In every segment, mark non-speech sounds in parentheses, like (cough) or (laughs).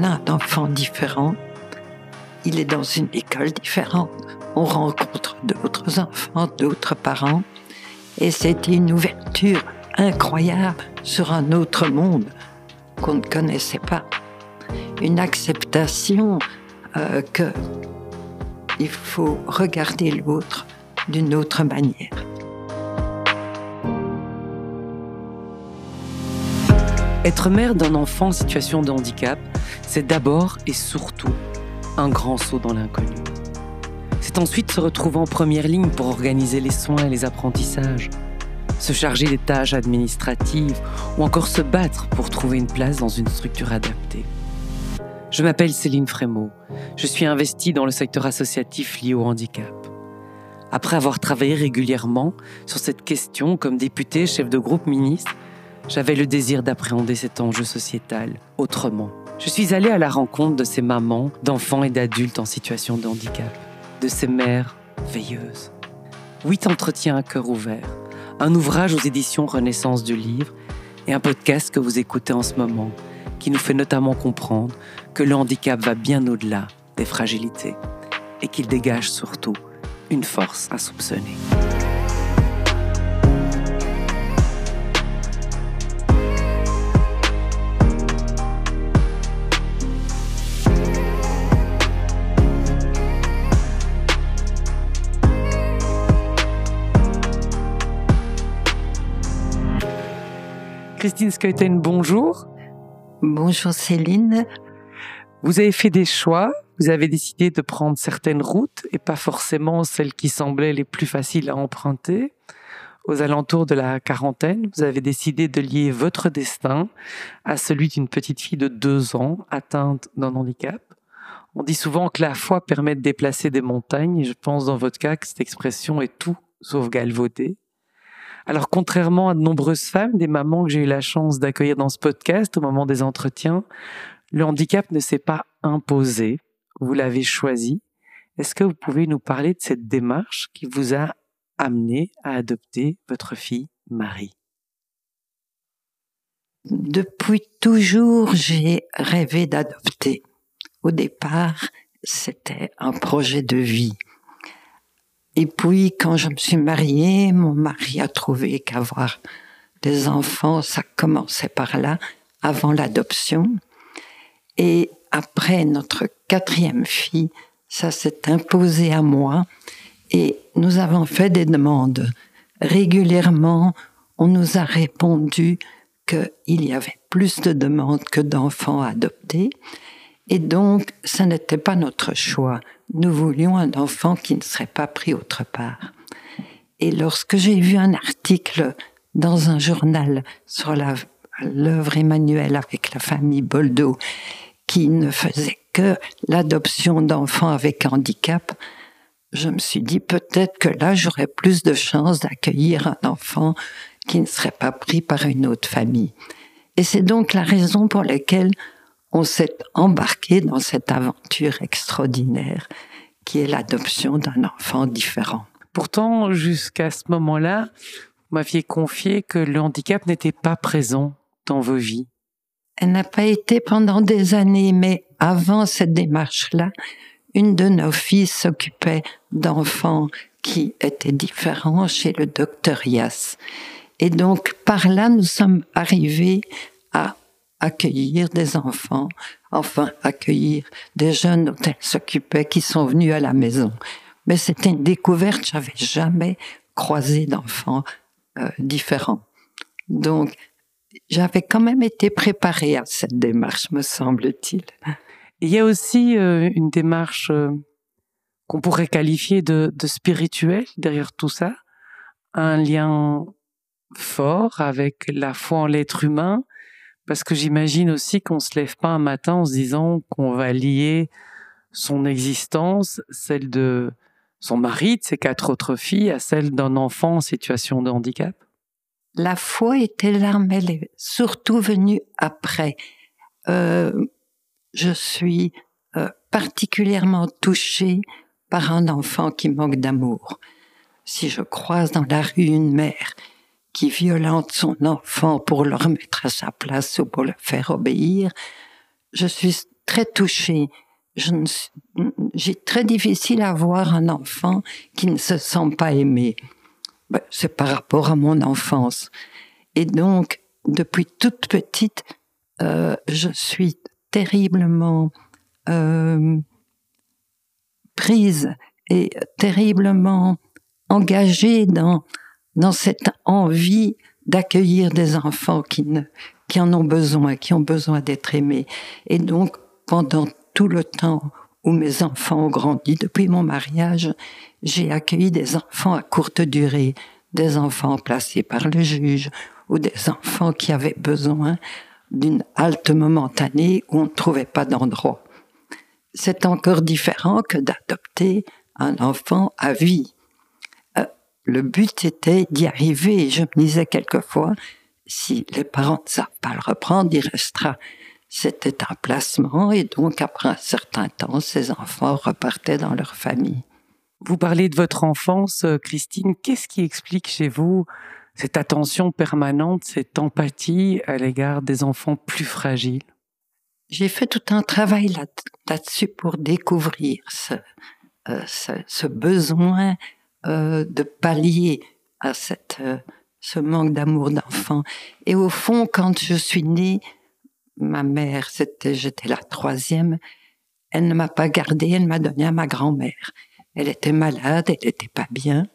on a un enfant il est dans une école différente, on rencontre d'autres enfants, d'autres parents, et c'était une ouverture incroyable sur un autre monde qu'on ne connaissait pas. Une acceptation euh, que il faut regarder l'autre d'une autre manière. Être mère d'un enfant en situation de handicap, c'est d'abord et surtout un grand saut dans l'inconnu. C'est ensuite se retrouver en première ligne pour organiser les soins et les apprentissages, se charger des tâches administratives ou encore se battre pour trouver une place dans une structure adaptée. Je m'appelle Céline Frémaux. Je suis investie dans le secteur associatif lié au handicap. Après avoir travaillé régulièrement sur cette question comme députée, chef de groupe ministre, j'avais le désir d'appréhender cet enjeu sociétal autrement. Je suis allée à la rencontre de ces mamans, d'enfants et d'adultes en situation de handicap, de ces mères veilleuses. Huit entretiens à cœur ouvert, un ouvrage aux éditions Renaissance du Livre et un podcast que vous écoutez en ce moment, qui nous fait notamment comprendre que le handicap va bien au-delà des fragilités et qu'il dégage surtout une force à Christine Skeuten, bonjour. Bonjour Céline. Vous avez fait des choix, vous avez décidé de prendre certaines routes et pas forcément celles qui semblaient les plus faciles à emprunter. Aux alentours de la quarantaine, vous avez décidé de lier votre destin à celui d'une petite fille de deux ans atteinte d'un handicap. On dit souvent que la foi permet de déplacer des montagnes je pense dans votre cas que cette expression est tout sauf galvaudée. Alors, contrairement à de nombreuses femmes, des mamans que j'ai eu la chance d'accueillir dans ce podcast au moment des entretiens, le handicap ne s'est pas imposé. Vous l'avez choisi. Est-ce que vous pouvez nous parler de cette démarche qui vous a amené à adopter votre fille Marie? Depuis toujours, j'ai rêvé d'adopter. Au départ, c'était un projet de vie. Et puis, quand je me suis mariée, mon mari a trouvé qu'avoir des enfants, ça commençait par là, avant l'adoption. Et après notre quatrième fille, ça s'est imposé à moi. Et nous avons fait des demandes. Régulièrement, on nous a répondu qu'il y avait plus de demandes que d'enfants adoptés. Et donc, ce n'était pas notre choix. Nous voulions un enfant qui ne serait pas pris autre part. Et lorsque j'ai vu un article dans un journal sur l'œuvre Emmanuel avec la famille Boldo, qui ne faisait que l'adoption d'enfants avec handicap, je me suis dit peut-être que là j'aurais plus de chances d'accueillir un enfant qui ne serait pas pris par une autre famille. Et c'est donc la raison pour laquelle on s'est embarqué dans cette aventure extraordinaire qui est l'adoption d'un enfant différent. Pourtant, jusqu'à ce moment-là, vous m'aviez confié que le handicap n'était pas présent dans vos vies. Elle n'a pas été pendant des années, mais avant cette démarche-là, une de nos filles s'occupait d'enfants qui étaient différents chez le docteur Yass. Et donc, par là, nous sommes arrivés à accueillir des enfants, enfin accueillir des jeunes dont elle s'occupait qui sont venus à la maison. Mais c'était une découverte, j'avais jamais croisé d'enfants euh, différents. Donc, j'avais quand même été préparée à cette démarche, me semble-t-il. Il y a aussi euh, une démarche euh, qu'on pourrait qualifier de, de spirituelle derrière tout ça, un lien fort avec la foi en l'être humain, parce que j'imagine aussi qu'on se lève pas un matin en se disant qu'on va lier son existence, celle de son mari, de ses quatre autres filles, à celle d'un enfant en situation de handicap? La foi était là, mais elle est surtout venue après. Euh, je suis euh, particulièrement touchée par un enfant qui manque d'amour. Si je croise dans la rue une mère qui violente son enfant pour le remettre à sa place ou pour le faire obéir, je suis très touchée. J'ai très difficile à voir un enfant qui ne se sent pas aimé. Ben, c'est par rapport à mon enfance. Et donc, depuis toute petite, euh, je suis terriblement euh, prise et terriblement engagée dans dans cette envie d'accueillir des enfants qui en ont besoin, qui ont besoin d'être aimés. Et donc pendant tout le temps où mes enfants ont grandi depuis mon mariage, j'ai accueilli des enfants à courte durée, des enfants placés par le juge ou des enfants qui avaient besoin d'une halte momentanée où on ne trouvait pas d'endroit. C'est encore différent que d'adopter un enfant à vie. Le but était d'y arriver. Je me disais quelquefois, si les parents ne savent pas le reprendre, il restera. C'était un placement et donc après un certain temps, ces enfants repartaient dans leur famille. Vous parlez de votre enfance, euh, Christine. Qu'est-ce qui explique chez vous cette attention permanente, cette empathie à l'égard des enfants plus fragiles? J'ai fait tout un travail là-dessus pour découvrir ce, euh, ce, besoin euh, de pallier à cette, euh, ce manque d'amour d'enfant. Et au fond, quand je suis née, ma mère, c'était, j'étais la troisième, elle ne m'a pas gardée, elle m'a donné à ma grand-mère. Elle était malade, elle n'était pas bien.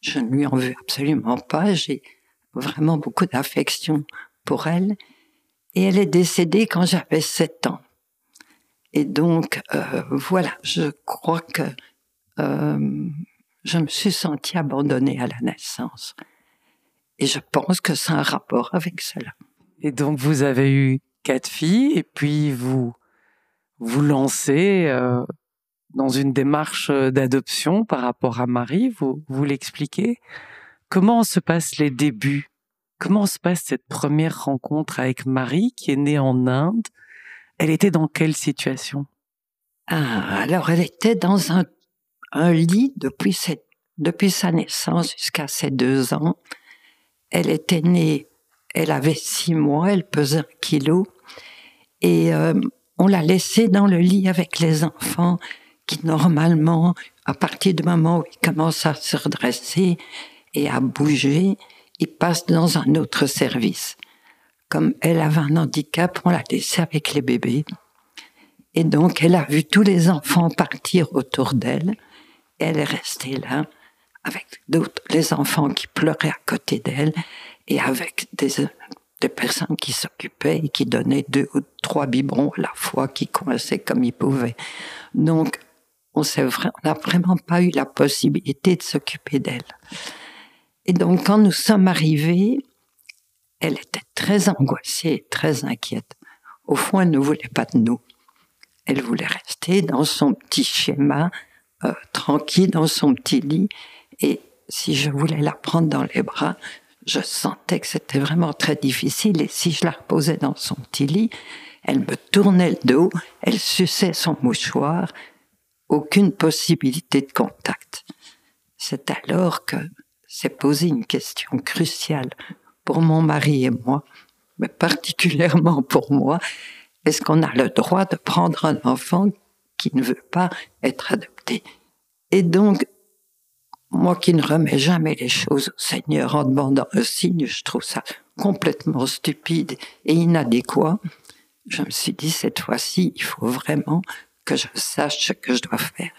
Je ne lui en veux absolument pas. J'ai vraiment beaucoup d'affection pour elle. Et elle est décédée quand j'avais sept ans. Et donc, euh, voilà, je crois que je me suis sentie abandonnée à la naissance. Et je pense que c'est un rapport avec cela. Et donc, vous avez eu quatre filles, et puis vous vous lancez euh, dans une démarche d'adoption par rapport à Marie. Vous vous l'expliquez. Comment se passent les débuts? Comment se passe cette première rencontre avec Marie qui est née en Inde? Elle était dans quelle situation? Ah, Alors elle était dans un, un lit depuis, sa naissance jusqu'à ses deux ans. Elle était née, elle avait six mois, elle pesait un kilo et euh, on l'a laissée dans le lit avec les enfants qui normalement, à partir du moment où ils commencent à se redresser et à bouger, il passe dans un autre service. Comme elle avait un handicap, on l'a laissée avec les bébés. Et donc, elle a vu tous les enfants partir autour d'elle. Elle est restée là avec d'autres, les enfants qui pleuraient à côté d'elle et avec des, des personnes qui s'occupaient et qui donnaient deux ou trois biberons à la fois, qui coinçaient comme ils pouvaient. Donc, on n'a vraiment pas eu la possibilité de s'occuper d'elle. Et donc, quand nous sommes arrivés, elle était très angoissée, très inquiète. Au fond, elle ne voulait pas de nous. Elle voulait rester dans son petit schéma, euh, tranquille dans son petit lit. Et si je voulais la prendre dans les bras, je sentais que c'était vraiment très difficile. Et si je la reposais dans son petit lit, elle me tournait le dos, elle suçait son mouchoir, aucune possibilité de contact. C'est alors que s'est posé une question cruciale pour mon mari et moi, mais particulièrement pour moi. Est-ce qu'on a le droit de prendre un enfant qui ne veut pas être adopté Et donc, moi qui ne remets jamais les choses au Seigneur en demandant un signe, je trouve ça complètement stupide et inadéquat. Je me suis dit, cette fois-ci, il faut vraiment que je sache ce que je dois faire.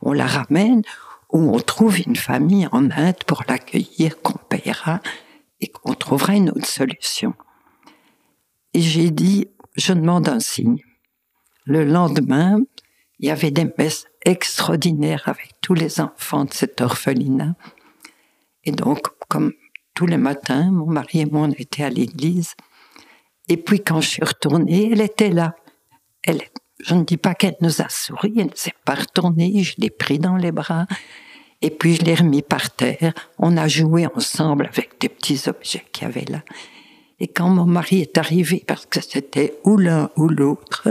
On la ramène, où on trouve une famille en Inde pour l'accueillir, qu'on payera et qu'on trouvera une autre solution. Et j'ai dit, je demande un signe. Le lendemain, il y avait des messes extraordinaires avec tous les enfants de cet orphelinat. Et donc, comme tous les matins, mon mari et moi, on était à l'église. Et puis, quand je suis retournée, elle était là. Elle, je ne dis pas qu'elle nous a souri, elle ne s'est pas retournée, je l'ai pris dans les bras et puis je l'ai remis par terre. On a joué ensemble avec des petits objets qu'il y avait là. Et quand mon mari est arrivé, parce que c'était ou l'un ou l'autre,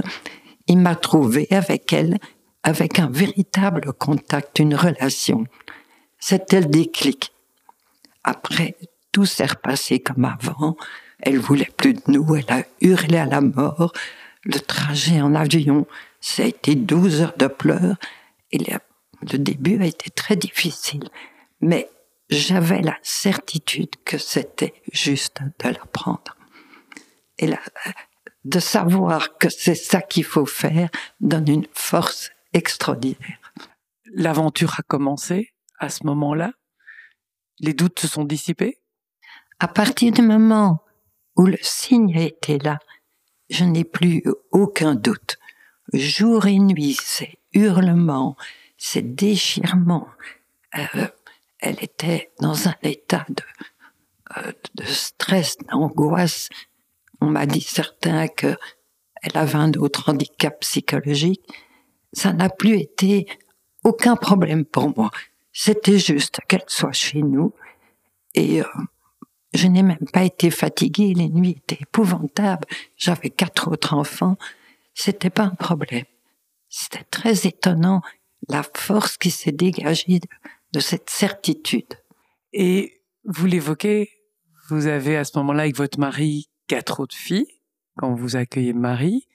il m'a trouvé avec elle, avec un véritable contact, une relation. C'était le déclic. Après, tout s'est repassé comme avant. Elle voulait plus de nous, elle a hurlé à la mort. le trajet en avion, ça a été 12 heures de pleurs et le début a été très difficile. Mais j'avais la certitude que c'était juste de l'apprendre. Et là, de savoir que c'est ça qu'il faut faire donne une force extraordinaire. L'aventure a commencé à ce moment-là Les doutes se sont dissipés À partir du moment où le signe a été là, je n'ai plus aucun doute. Jour et nuit, ces hurlements, ces déchirements, euh, elle était dans un état de, euh, de stress, d'angoisse. On m'a dit certains que elle avait un autre handicap psychologique. Ça n'a plus été aucun problème pour moi. C'était juste qu'elle soit chez nous et euh, je n'ai même pas été fatiguée. Les nuits étaient épouvantables. J'avais quatre autres enfants. C'était pas un problème. C'était très étonnant la force qui s'est dégagée de, de cette certitude. Et vous l'évoquez, vous avez à ce moment-là avec votre mari quatre autres filles quand vous accueillez Marie.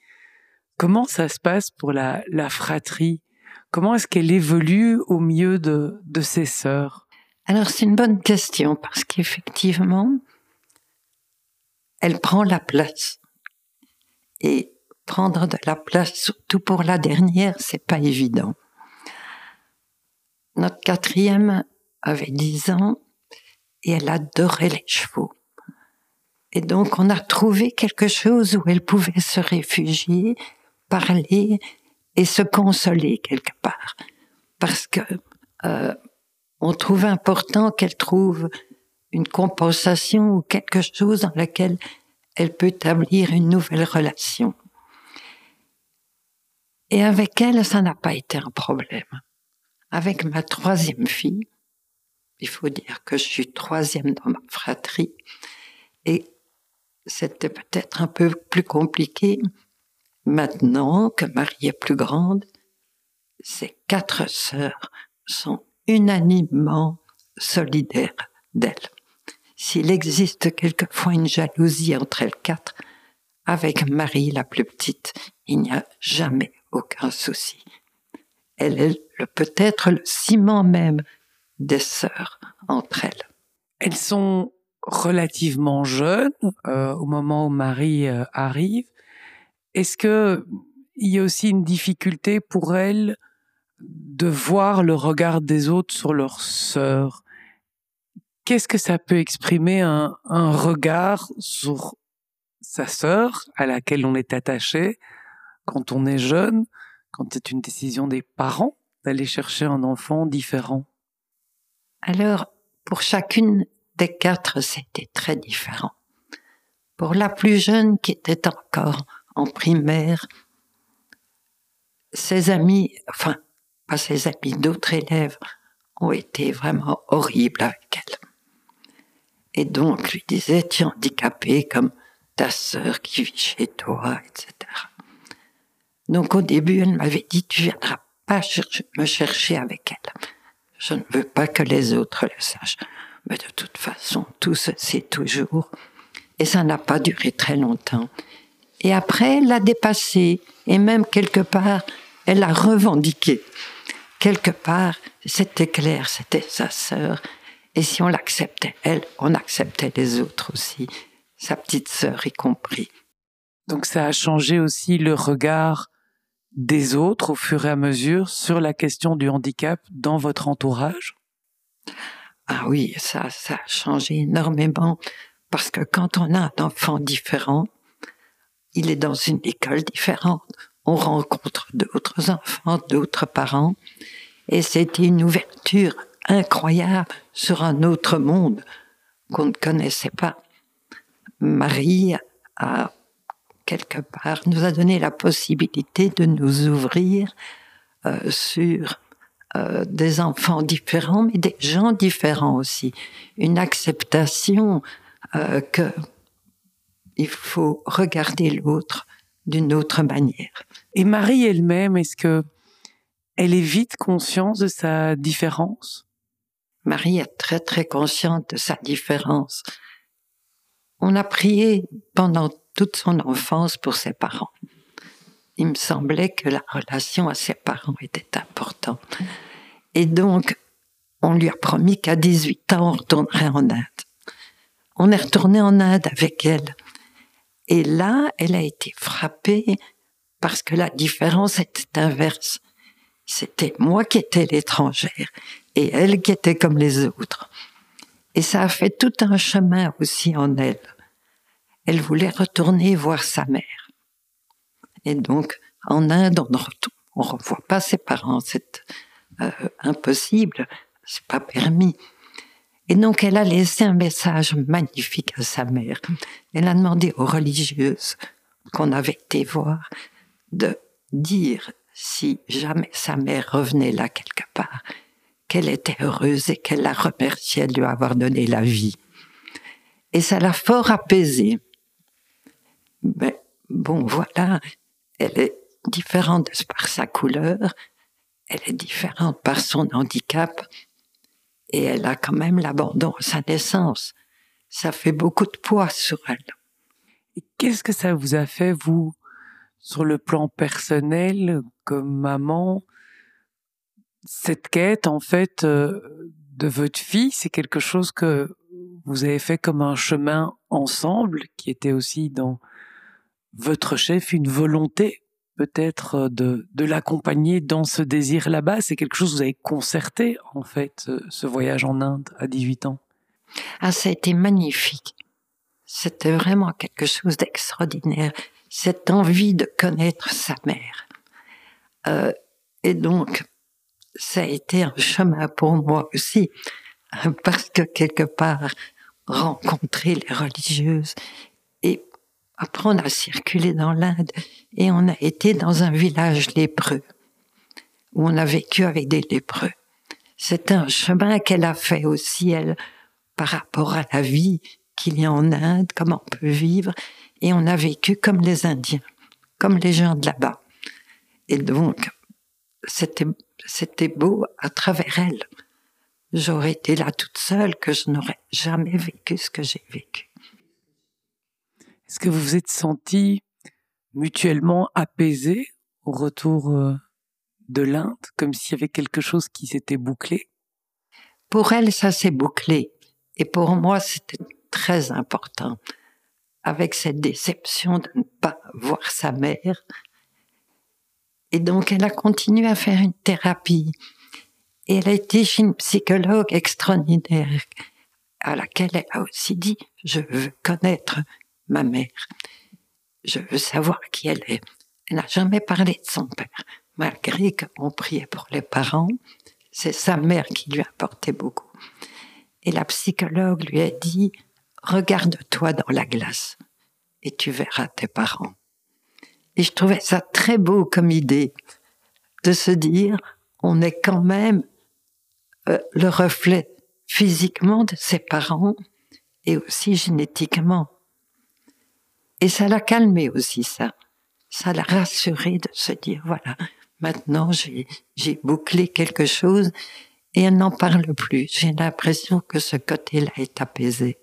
Comment ça se passe pour la, fratrie? Comment est-ce qu'elle évolue au milieu de, de ses sœurs? Alors c'est une bonne question parce qu'effectivement, elle prend la place. Et prendre de la place, surtout pour la dernière, c'est pas évident. Notre quatrième avait dix ans et elle adorait les chevaux. Et donc on a trouvé quelque chose où elle pouvait se réfugier, parler et se consoler quelque part. Parce que euh, on trouve important qu'elle trouve une compensation ou quelque chose dans laquelle elle peut établir une nouvelle relation. Et avec elle, ça n'a pas été un problème avec ma troisième fille. Il faut dire que je suis troisième dans ma fratrie. Et c'était peut-être un peu plus compliqué maintenant que Marie est plus grande. Ces quatre sœurs sont unanimement solidaires d'elle. S'il existe quelquefois une jalousie entre elles quatre, avec Marie la plus petite, il n'y a jamais aucun souci elle est peut-être le ciment même des sœurs entre elles. Elles sont relativement jeunes euh, au moment où Marie euh, arrive. Est-ce que il y a aussi une difficulté pour elles de voir le regard des autres sur leur sœur? Qu'est-ce que ça peut exprimer un, un regard sur sa sœur à laquelle on est attaché quand on est jeune quand c'est une décision des parents d'aller chercher un enfant différent? Alors, pour chacune des quatre, c'était très différent. Pour la plus jeune qui était encore en primaire, ses amis, enfin, pas ses amis, d'autres élèves ont été vraiment horribles avec elle. Et donc, lui disait, tu es handicapée comme ta sœur qui vit chez toi, etc. Donc au début, elle m'avait dit, tu viendras pas me chercher avec elle. Je ne veux pas que les autres le sachent. Mais de toute façon, tout sait toujours. Et ça n'a pas duré très longtemps. Et après, elle l'a dépassé. Et même quelque part, elle l'a revendiqué. Quelque part, c'était clair, c'était sa sœur. Et si on l'acceptait, elle, on acceptait les autres aussi, sa petite sœur y compris. Donc ça a changé aussi le regard des autres au fur et à mesure sur la question du handicap dans votre entourage? Ah oui, ça, ça a changé énormément parce que quand on a un enfant différent, il est dans une école différente, on rencontre d'autres enfants, d'autres parents, et c'était une ouverture incroyable sur un autre monde qu'on ne connaissait pas. Marie a quelque part, nous a donné la possibilité de nous ouvrir euh, sur euh, des enfants différents, mais des gens différents aussi. Une acceptation euh, que il faut regarder l'autre d'une autre manière. Et Marie elle-même, est-ce que elle est vite consciente de sa différence? Marie est très très consciente de sa différence. On a prié pendant toute son enfance pour ses parents. il me semblait que la relation à ses parents était importante. Et donc, on lui a promis qu'à 18 ans, on retournerait en Inde. On est retourné en Inde avec elle. Et là, elle a été frappée parce que la différence était inverse. C'était moi qui étais l'étrangère et elle qui était comme les autres. Et ça a fait tout un chemin aussi en elle. Elle voulait retourner voir sa mère. Et donc, en Inde, on ne revoit pas ses parents. Euh, impossible. C'est pas permis. Et donc, elle a laissé un message magnifique à sa mère. Elle a demandé aux religieuses qu'on avait été voir de dire si jamais sa mère revenait là quelque part, qu'elle était heureuse et qu'elle la remerciait de lui avoir donné la vie. Et ça l'a fort apaisée. Mais bon, voilà, elle est différente par sa couleur, elle est différente par son handicap, et elle a quand même l'abandon à sa naissance. Ça fait beaucoup de poids sur elle. Et qu'est-ce que ça vous a fait, vous, sur le plan personnel, comme maman? Cette quête, en fait, euh, de votre fille, c'est quelque chose que vous avez fait comme un chemin ensemble, qui était aussi dans votre chef une volonté peut-être euh, de, l'accompagner dans ce désir là-bas C'est quelque chose que vous avez concerté, en fait, ce voyage en Inde à 18 ans? Ah, ça a été magnifique. C'était vraiment quelque chose d'extraordinaire. Cette envie de connaître sa mère. Euh, et donc, ça a été un chemin pour moi aussi, parce que quelque part, rencontrer les religieuses apprendre à circuler dans l'Inde et on a été dans un village lépreux où on a vécu avec des lépreux. C'est un chemin qu'elle a fait aussi, elle, par rapport à la vie qu'il y a en Inde, comment on peut vivre, et on a vécu comme les Indiens, comme les gens de là-bas. Et donc, c'était, c'était beau à travers elle. J'aurais été là toute seule que je n'aurais jamais vécu ce que j'ai vécu. Est-ce que vous vous êtes senti mutuellement apaisés au retour euh, de l'Inde, comme s'il y avait quelque chose qui s'était bouclé? Pour elle, ça s'est bouclé. Et pour moi, c'était très important. Avec cette déception de ne pas voir sa mère. Et donc, elle a continué à faire une thérapie. Et elle a été chez une psychologue extraordinaire à laquelle elle a aussi dit, je veux connaître ma mère. Je veux savoir qui elle est. Elle n'a jamais parlé de son père, malgré qu'on priait pour les parents. C'est sa mère qui lui apportait beaucoup. Et la psychologue lui a dit, regarde-toi dans la glace et tu verras tes parents. Et je trouvais ça très beau comme idée de se dire, on est quand même euh, le reflet physiquement de ses parents et aussi génétiquement. Et ça l'a calmé aussi, ça. Ça l'a rassuré de se dire, voilà, maintenant j'ai, bouclé quelque chose et elle n'en parle plus. J'ai l'impression que ce côté-là est apaisé.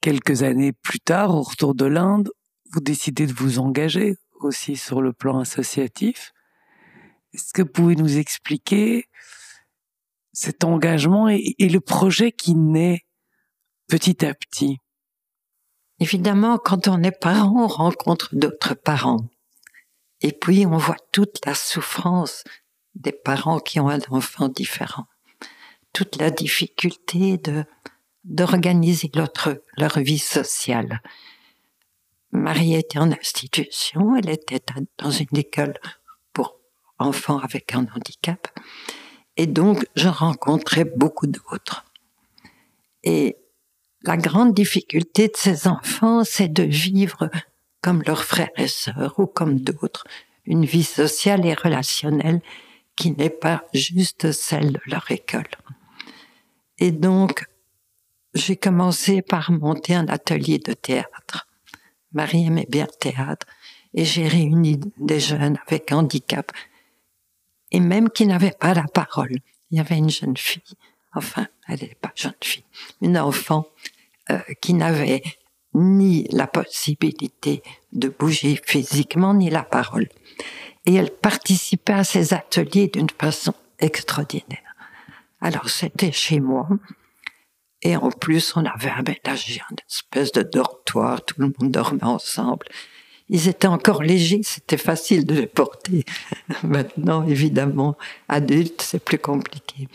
Quelques années plus tard, au retour de l'Inde, vous décidez de vous engager aussi sur le plan associatif. Est-ce que vous pouvez nous expliquer cet engagement et le projet qui naît petit à petit? Évidemment, quand on est parent, on rencontre d'autres parents. Et puis, on voit toute la souffrance des parents qui ont un enfant différent. Toute la difficulté de, d'organiser l'autre, leur vie sociale. Marie était en institution, elle était dans une école pour enfants avec un handicap. Et donc, je rencontrais beaucoup d'autres. Et la grande difficulté de ces enfants, c'est de vivre comme leurs frères et sœurs ou comme d'autres, une vie sociale et relationnelle qui n'est pas juste celle de leur école. Et donc, j'ai commencé par monter un atelier de théâtre. Marie aimait bien le théâtre et j'ai réuni des jeunes avec handicap et même qui n'avaient pas la parole. Il y avait une jeune fille enfin, elle n'est pas jeune fille, une enfant euh, qui n'avait ni la possibilité de bouger physiquement, ni la parole. Et elle participait à ces ateliers d'une façon extraordinaire. Alors c'était chez moi. Et en plus, on avait aménagé une espèce de dortoir, tout le monde dormait ensemble. Ils étaient encore légers, c'était facile de les porter. (laughs) Maintenant, évidemment, adultes, c'est plus compliqué.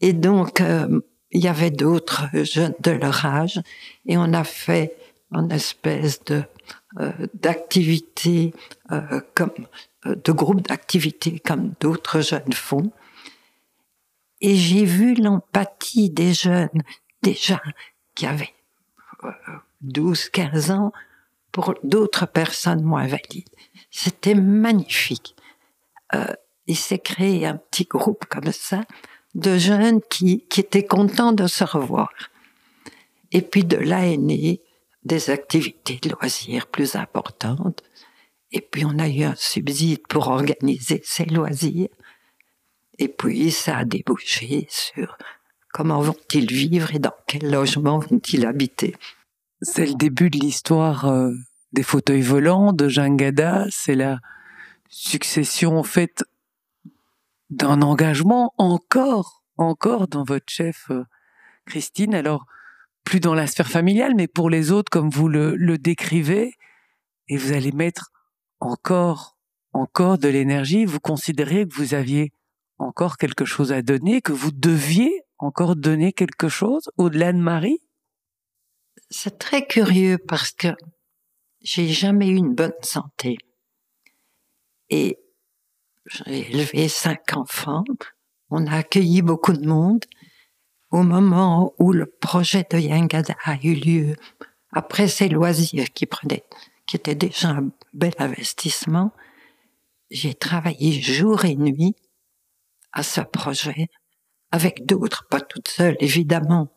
Et donc, euh, il y avait d'autres jeunes de leur âge, et on a fait une espèce de euh, d'activité euh, comme de groupes d'activité comme d'autres jeunes font. Et j'ai vu l'empathie des jeunes déjà qui avaient 12, 15 ans pour d'autres personnes moins valides. C'était magnifique. Euh, il s'est créé un petit groupe comme ça de jeunes qui, qui étaient contents de se revoir. Et puis de là est né des activités de loisirs plus importantes. Et puis on a eu un subside pour organiser ces loisirs. Et puis ça a débouché sur comment vont-ils vivre et dans quel logement vont-ils habiter. C'est le début de l'histoire euh, des fauteuils volants de Jangada. C'est la succession en fait d'un engagement encore, encore dans votre chef euh, Christine. Alors plus dans la sphère familiale, mais pour les autres, comme vous le, le décrivez, et vous allez mettre encore, encore de l'énergie. Vous considérez que vous aviez encore quelque chose à donner, que vous deviez encore donner quelque chose au-delà de Marie? C'est très curieux parce que j'ai jamais eu une bonne santé. Et j'ai élevé cinq enfants. On a accueilli beaucoup de monde. Au moment où le projet de Yangada a eu lieu, après ces loisirs qui prenaient, qui étaient déjà un bel investissement, j'ai travaillé jour et nuit à ce projet, avec d'autres, pas toute seule évidemment,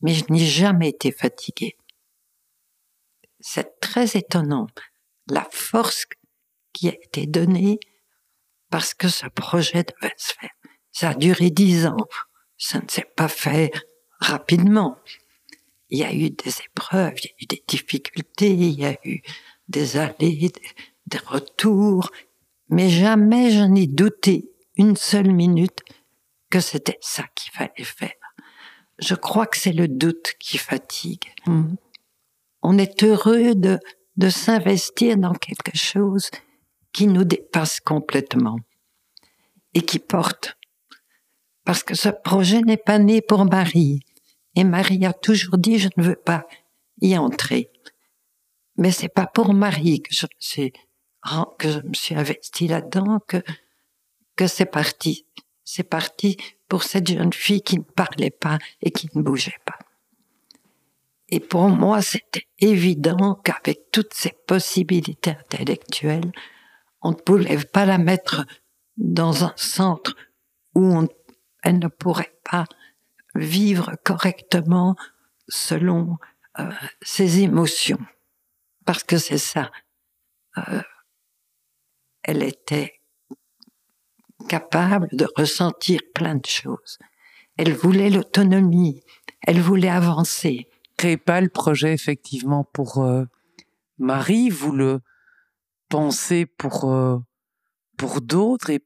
mais je n'ai jamais été fatiguée. C'est très étonnant, la force qui a été donnée parce que ce projet devait se faire. Ça a duré dix ans, ça ne s'est pas fait rapidement. Il y a eu des épreuves, il y a eu des difficultés, il y a eu des allées, des retours, mais jamais je n'ai douté une seule minute que c'était ça qu'il fallait faire. Je crois que c'est le doute qui fatigue. Hmm. On est heureux de, de s'investir dans quelque chose qui nous dépasse complètement et qui porte. Parce que ce projet n'est pas né pour Marie. Et Marie a toujours dit, je ne veux pas y entrer. Mais c'est pas pour Marie que je me suis, que là-dedans, que, que c'est parti. C'est parti pour cette jeune fille qui ne parlait pas et qui ne bougeait pas. Et pour moi, c'était évident qu'avec toutes ces possibilités intellectuelles, on ne pouvait pas la mettre dans un centre où elle ne pourrait pas vivre correctement selon euh, ses émotions. Parce que c'est ça. Euh, elle était capable de ressentir plein de choses. Elle voulait l'autonomie, elle voulait avancer. Créez pas le projet effectivement pour euh, Marie, vous le pensez pour euh, pour d'autres et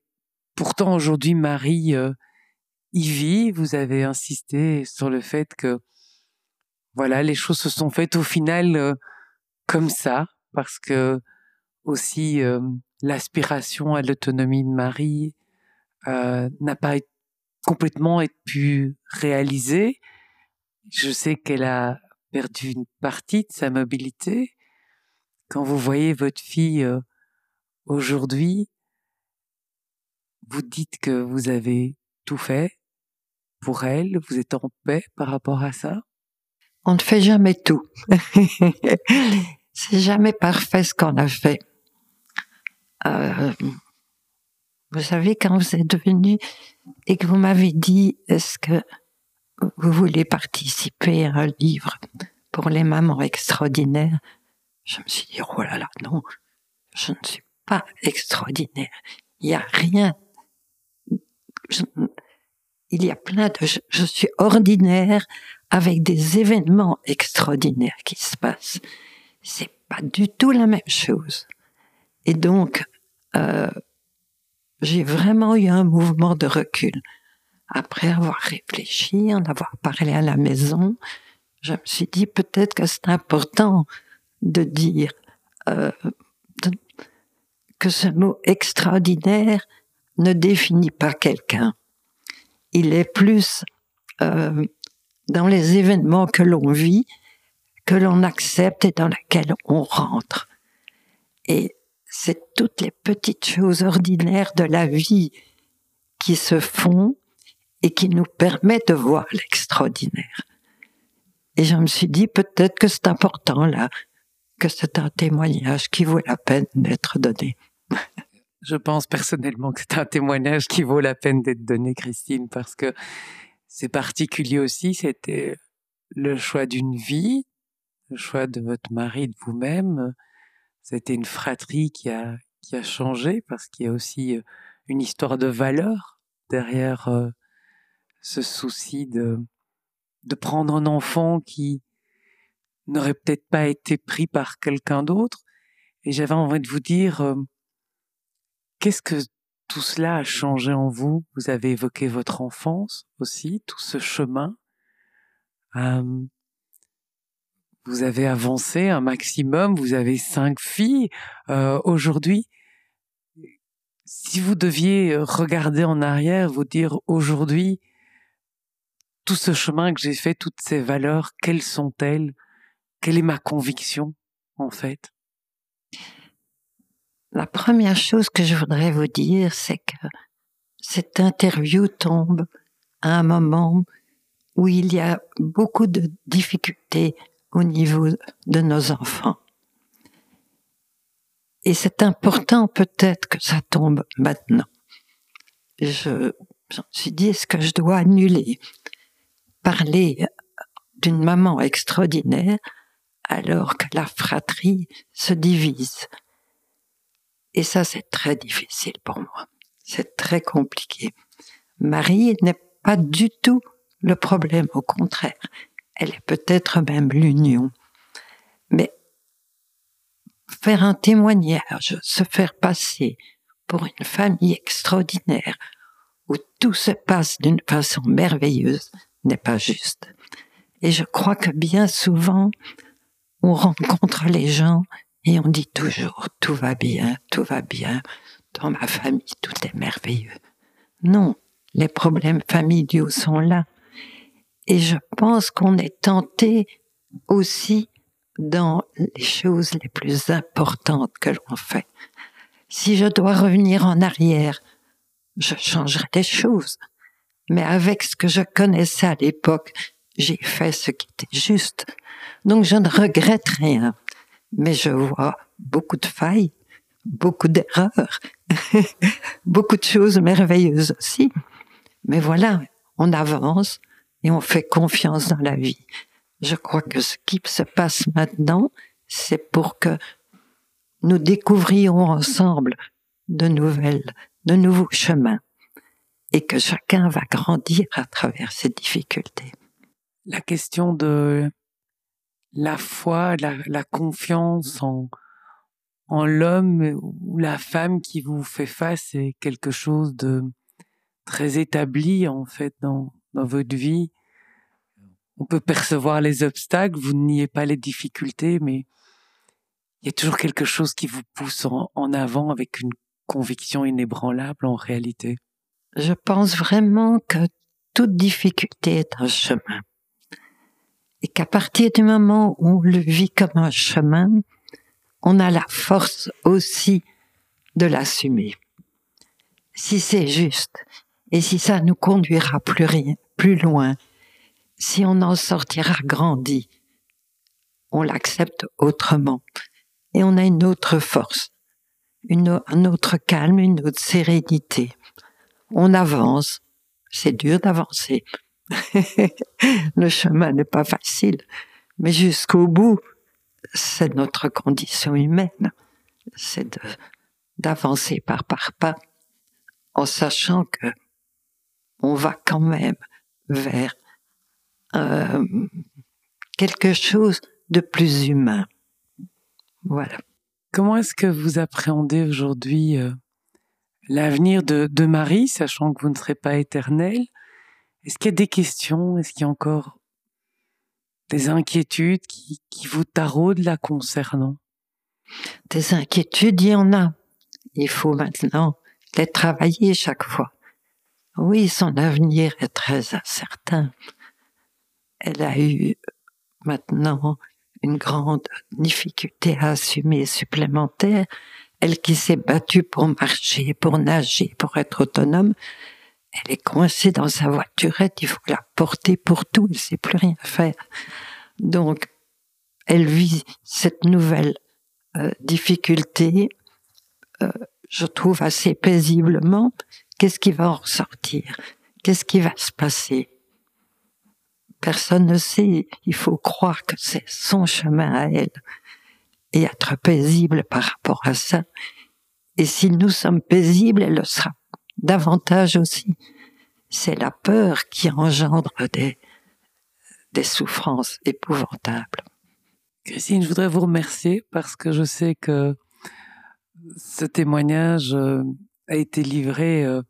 pourtant aujourd'hui Marie euh, y vit. Vous avez insisté sur le fait que voilà les choses se sont faites au final comme ça parce que aussi l'aspiration à l'autonomie de Marie euh, n'a pas complètement pu réalisée. Je sais qu'elle a perdu une partie de sa mobilité. Quand vous voyez votre fille euh, aujourd'hui, vous dites que vous avez tout fait pour elle, vous êtes en paix par rapport à ça? On ne fait jamais tout. (laughs) C'est jamais parfait ce qu'on a fait. Euh, vous savez, quand vous êtes venu et que vous m'avez dit, est-ce que vous voulez participer à un livre pour les mamans extraordinaires? Je me suis dit, oh là là, non, je ne suis pas extraordinaire. Il n'y a rien. il y a plein de, je, suis ordinaire avec des événements extraordinaires qui se passent. C'est pas du tout la même chose. Et donc, euh, j'ai vraiment eu un mouvement de recul. Après avoir réfléchi, en avoir parlé à la maison, je me suis dit peut-être que c'est important de dire euh, que ce mot extraordinaire ne définit pas quelqu'un. Il est plus euh, dans les événements que l'on vit, que l'on accepte et dans lesquels on rentre. Et c'est toutes les petites choses ordinaires de la vie qui se font et qui nous permettent de voir l'extraordinaire. Et je me suis dit peut-être que c'est important là, que c'est un témoignage qui vaut la peine d'être donné. Je pense personnellement que c'est un témoignage qui vaut la peine d'être donné, Christine, parce que c'est particulier aussi, c'était le choix d'une vie, le choix de votre mari, de vous-même. C'était une fratrie qui a, qui a changé parce qu'il y a aussi euh, une histoire de valeur derrière euh, ce souci de, de prendre un enfant qui n'aurait peut-être pas été pris par quelqu'un d'autre. Et j'avais envie de vous dire, euh, Qu'est-ce que tout cela a changé en vous? Vous avez évoqué votre enfance aussi, tout ce chemin. vous avez avancé un maximum, vous avez cinq filles euh, aujourd'hui. Si vous deviez regarder en arrière, vous dire aujourd'hui, tout ce chemin que j'ai fait, toutes ces valeurs, quelles sont-elles? Quelle est ma conviction en fait? La première chose que je voudrais vous dire, c'est que cette interview tombe à un moment où il y a beaucoup de difficultés au niveau de nos enfants. Et c'est important peut-être que ça tombe maintenant. Je me suis dit, est-ce que je dois annuler parler d'une maman extraordinaire alors que la fratrie se divise et ça, c'est très difficile pour moi. C'est très compliqué. Marie n'est pas du tout le problème, au contraire. Elle est peut-être même l'union. Mais faire un témoignage, se faire passer pour une famille extraordinaire, où tout se passe d'une façon merveilleuse, n'est pas juste. Et je crois que bien souvent, on rencontre les gens et on dit toujours, tout va bien, tout va bien, dans ma famille, tout est merveilleux. Non, les problèmes familiaux sont là. Et je pense qu'on est tenté aussi dans les choses les plus importantes que l'on fait. Si je dois revenir en arrière, je changerai des choses. Mais avec ce que je connaissais à l'époque, j'ai fait ce qui était juste. Donc je ne regrette rien mais je vois beaucoup de failles, beaucoup d'erreurs, (laughs) beaucoup de choses merveilleuses aussi. Mais voilà, on avance et on fait confiance dans la vie. Je crois que ce qui se passe maintenant, c'est pour que nous découvrions ensemble de nouvelles, de nouveaux chemins et que chacun va grandir à travers ces difficultés. La question de la foi, la, confiance en, l'homme ou la femme qui vous fait face est quelque chose de très établi en fait dans, dans votre vie. On peut percevoir les obstacles, vous niez pas les difficultés, mais il y a toujours quelque chose qui vous pousse en, en avant avec une conviction inébranlable en réalité. Je pense vraiment que toute difficulté est un chemin et qu'à partir du moment où on le vit comme un chemin, on a la force aussi de l'assumer. Si c'est juste et si ça nous conduira plus loin, si on en sortira grandi, on l'accepte autrement et on a une autre force, une, un autre calme, une autre sérénité. On avance, c'est dur d'avancer, le chemin n'est pas facile, mais jusqu'au bout, c'est notre condition humaine. C'est d'avancer par par pas, en sachant que on va quand même vers euh, quelque chose de plus humain. Voilà. Comment est-ce que vous appréhendez aujourd'hui euh, l'avenir de, de Marie, sachant que vous ne serez pas éternel Est-ce qu'il y a des questions? Est-ce qu'il y a encore des inquiétudes qui, vous taraudent la concernant? Des inquiétudes, il y en a. Il faut maintenant les travailler chaque fois. Oui, son avenir est très incertain. Elle a eu maintenant une grande difficulté à assumer supplémentaire. Elle qui s'est battue pour marcher, pour nager, pour être autonome, elle est coincée dans sa voiturette, il faut la porter pour tout, elle ne sait plus rien faire. Donc, elle vit cette nouvelle euh, difficulté, euh, je trouve assez paisiblement. Qu'est-ce qui va en ressortir? Qu'est-ce qui va se passer? Personne ne sait. Il faut croire que c'est son chemin à elle et être paisible par rapport à ça. Et si nous sommes paisibles, elle le sera davantage aussi. C'est la peur qui engendre des, des souffrances épouvantables. Christine, je voudrais vous remercier parce que je sais que ce témoignage euh, a été livré euh,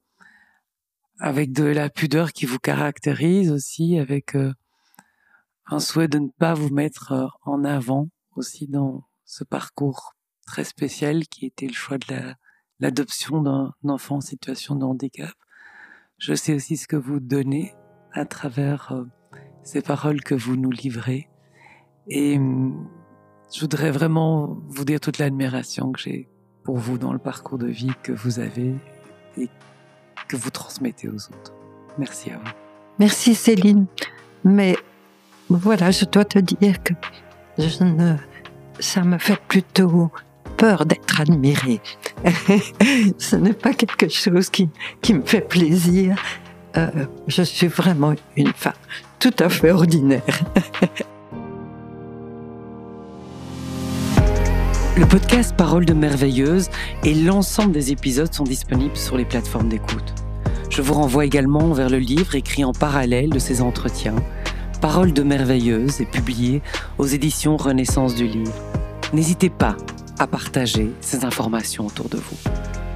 avec de la pudeur qui vous caractérise aussi, avec euh, un souhait de ne pas vous mettre en avant aussi dans ce parcours très spécial qui était le choix de l'adoption d'un enfant en situation de handicap. Je sais aussi ce que vous donnez à travers ces paroles que vous nous livrez. Et hum, je voudrais vraiment vous dire toute l'admiration que j'ai pour vous dans le parcours de vie que vous avez et que vous transmettez aux autres. Merci à vous. Merci Céline. Mais voilà, je dois te dire que ça me fait plutôt peur d'être admirée. (laughs) Ce n'est pas quelque chose qui, qui me fait plaisir. Euh, je suis vraiment une femme tout à fait ordinaire. (laughs) Le podcast Parole de merveilleuse et l'ensemble des épisodes sont disponibles sur les plateformes d'écoute. Je vous renvoie également vers le livre écrit en parallèle de ces entretiens, Parole de merveilleuse et publié aux éditions Renaissance du livre. N'hésitez pas à partager ces informations autour de vous.